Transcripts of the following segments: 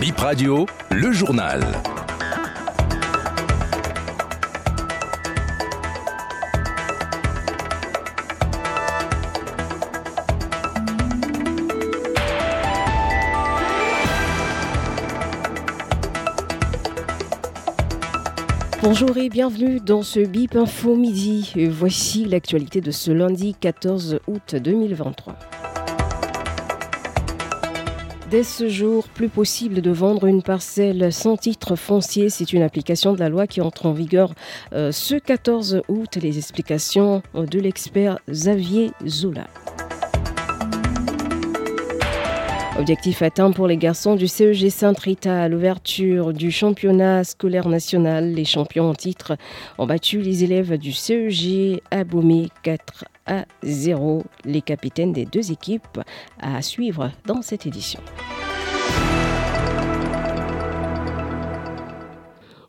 Bip Radio, le journal. Bonjour et bienvenue dans ce BIP Info Midi. Voici l'actualité de ce lundi 14 août 2023. Dès ce jour, plus possible de vendre une parcelle sans titre foncier. C'est une application de la loi qui entre en vigueur euh, ce 14 août. Les explications de l'expert Xavier Zola. Objectif atteint pour les garçons du CEG Saint-Rita à l'ouverture du championnat scolaire national. Les champions en titre ont battu les élèves du CEG à Baumé 4 à 0. Les capitaines des deux équipes à suivre dans cette édition.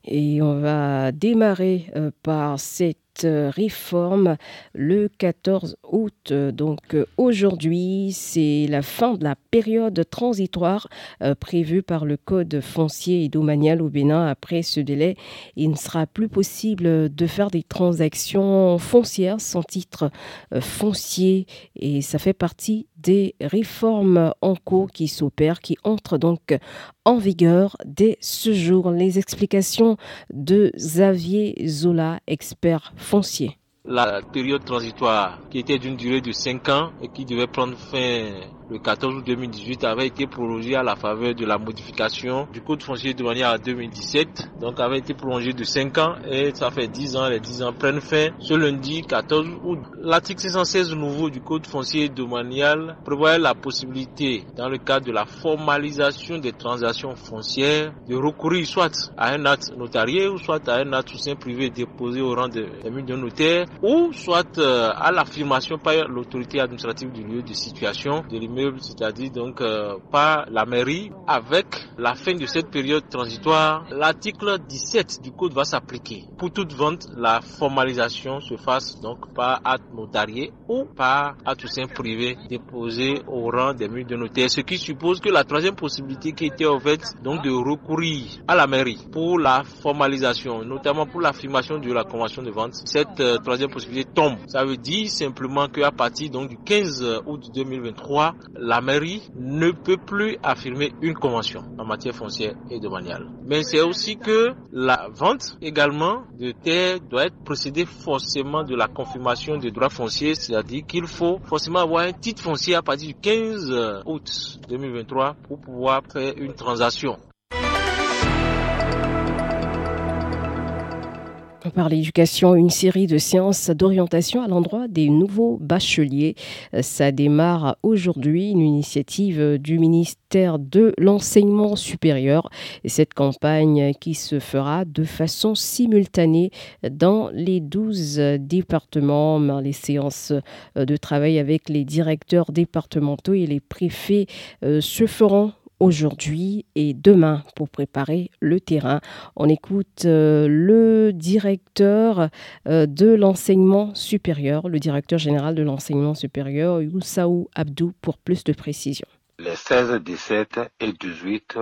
Et on va démarrer euh, par cette euh, réforme le 14 août. Donc euh, aujourd'hui, c'est la fin de la période transitoire euh, prévue par le Code foncier et domanial au Bénin. Après ce délai, il ne sera plus possible de faire des transactions foncières sans titre foncier et ça fait partie des réformes en cours qui s'opèrent, qui entrent donc en vigueur dès ce jour. Les explications de Xavier Zola, expert. La période transitoire qui était d'une durée de 5 ans et qui devait prendre fin le 14 août 2018 avait été prolongé à la faveur de la modification du code foncier de manière à 2017. Donc avait été prolongé de 5 ans et ça fait 10 ans. Les 10 ans prennent fin ce lundi 14 août. L'article 616 nouveau du code foncier domanial prévoit la possibilité, dans le cadre de la formalisation des transactions foncières, de recourir soit à un acte notarié ou soit à un acte soutien privé déposé au rang de, de notaire ou soit euh, à l'affirmation par l'autorité administrative du lieu de situation de l'immeuble c'est-à-dire donc euh, par la mairie. Avec la fin de cette période transitoire, l'article 17 du code va s'appliquer. Pour toute vente, la formalisation se fasse donc par acte notarié ou par acte simple privé déposé au rang des murs de notaire, ce qui suppose que la troisième possibilité qui était ouverte donc de recourir à la mairie pour la formalisation, notamment pour l'affirmation de la convention de vente, cette euh, troisième possibilité tombe. Ça veut dire simplement qu'à partir donc du 15 août 2023, la mairie ne peut plus affirmer une convention en matière foncière et domaniale. Mais c'est aussi que la vente également de terre doit être précédée forcément de la confirmation des droits fonciers, c'est-à-dire qu'il faut forcément avoir un titre foncier à partir du 15 août 2023 pour pouvoir faire une transaction. Par l'éducation, une série de séances d'orientation à l'endroit des nouveaux bacheliers. Ça démarre aujourd'hui, une initiative du ministère de l'enseignement supérieur. Et cette campagne qui se fera de façon simultanée dans les 12 départements. Les séances de travail avec les directeurs départementaux et les préfets euh, se feront aujourd'hui et demain pour préparer le terrain. On écoute euh, le directeur euh, de l'enseignement supérieur, le directeur général de l'enseignement supérieur, Youssaou Abdou, pour plus de précisions. Les 16, 17 et 18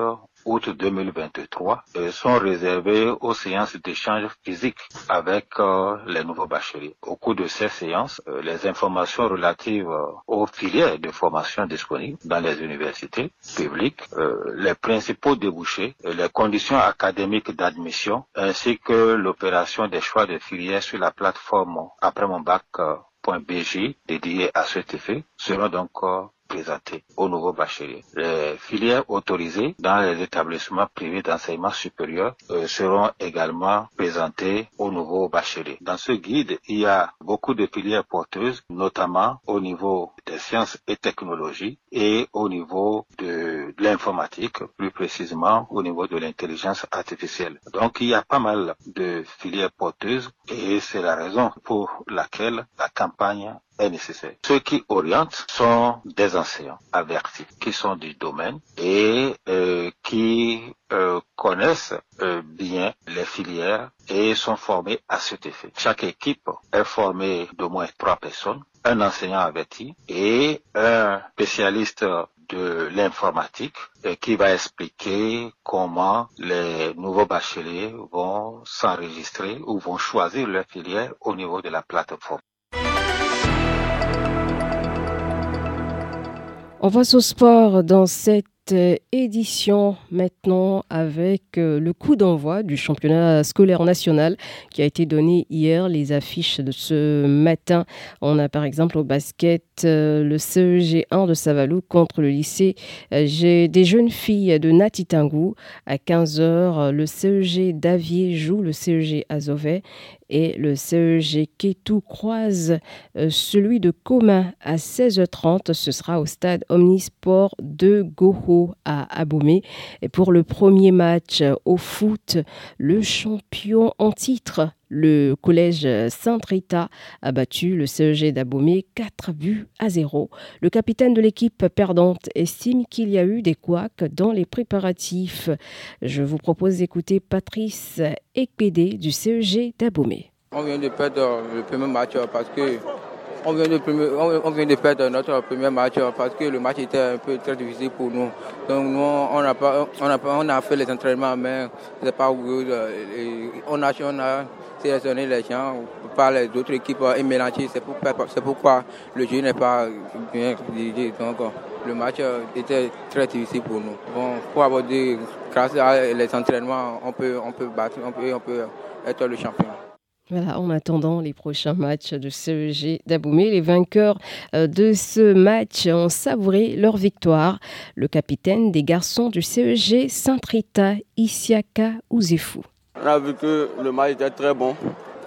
août 2023 euh, sont réservées aux séances d'échange physique avec euh, les nouveaux bacheliers. Au cours de ces séances, euh, les informations relatives aux filières de formation disponibles dans les universités publiques, les principaux débouchés, les conditions académiques d'admission, ainsi que l'opération des choix de filières sur la plateforme après mon bac.bg dédié à cet effet seront donc présentés aux nouveaux bacheliers. Les filières autorisées dans les établissements privés d'enseignement supérieur euh, seront également présentées aux nouveaux bacheliers. Dans ce guide, il y a beaucoup de filières porteuses, notamment au niveau des sciences et technologies et au niveau de l'informatique, plus précisément au niveau de l'intelligence artificielle. Donc il y a pas mal de filières porteuses et c'est la raison pour laquelle la campagne est nécessaire. Ceux qui orientent sont des enseignants avertis qui sont du domaine et euh, qui euh, connaissent euh, bien les filières et sont formés à cet effet. Chaque équipe est formée d'au moins trois personnes, un enseignant averti et un spécialiste de l'informatique qui va expliquer comment les nouveaux bacheliers vont s'enregistrer ou vont choisir leur filière au niveau de la plateforme. On passe au sport dans cette édition maintenant avec euh, le coup d'envoi du championnat scolaire national qui a été donné hier, les affiches de ce matin. On a par exemple au basket euh, le CEG 1 de Savalou contre le lycée euh, J'ai des jeunes filles de Natitangou. À 15h, le CEG d'Avier joue le CEG Azovet et le CEG Ketou croise celui de Commun à 16h30. Ce sera au stade Omnisport de Goho à Abomey. Et pour le premier match au foot, le champion en titre, le collège Saint-Rita a battu le CEG d'Abomey 4 buts à 0. Le capitaine de l'équipe perdante estime qu'il y a eu des couacs dans les préparatifs. Je vous propose d'écouter Patrice Ekpédé du CEG d'Abomey. On vient de perdre le premier match parce que on vient, de perdre notre premier match parce que le match était un peu très difficile pour nous. Donc nous, on a, pas, on on a fait les entraînements, mais c'est pas good. On a, on a sélectionné les gens par les autres équipes et mélangé. C'est pourquoi le jeu n'est pas bien dirigé. Donc le match était très difficile pour nous. Bon, pour avoir dit, grâce à les entraînements, on peut, on peut battre, on peut, on peut être le champion. Voilà, en attendant les prochains matchs de CEG d'Aboumé, les vainqueurs euh, de ce match ont savouré leur victoire. Le capitaine des garçons du CEG, Saint-Rita, Isiaka Ouzefou. On a vu que le match était très bon.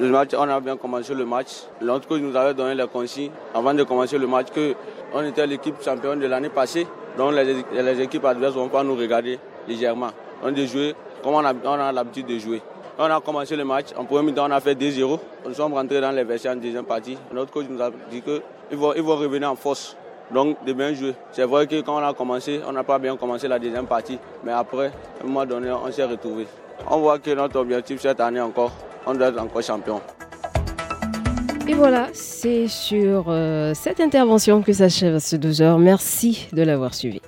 On a bien commencé le match. L'autre nous avait donné les consignes avant de commencer le match que on était l'équipe championne de l'année passée. Donc les, équipes adverses vont pas nous regarder légèrement. On a jouer comme on a l'habitude de jouer. On a commencé le match. En premier temps, on a fait 2-0. Nous sommes rentrés dans les versions en deuxième partie. Notre coach nous a dit qu'il vont, ils vont revenir en force. Donc, de bien jouer. C'est vrai que quand on a commencé, on n'a pas bien commencé la deuxième partie. Mais après, à un moment donné, on s'est retrouvé. On voit que notre objectif cette année encore, on doit être encore champion. Et voilà, c'est sur euh, cette intervention que s'achève ce 12 heures. Merci de l'avoir suivi.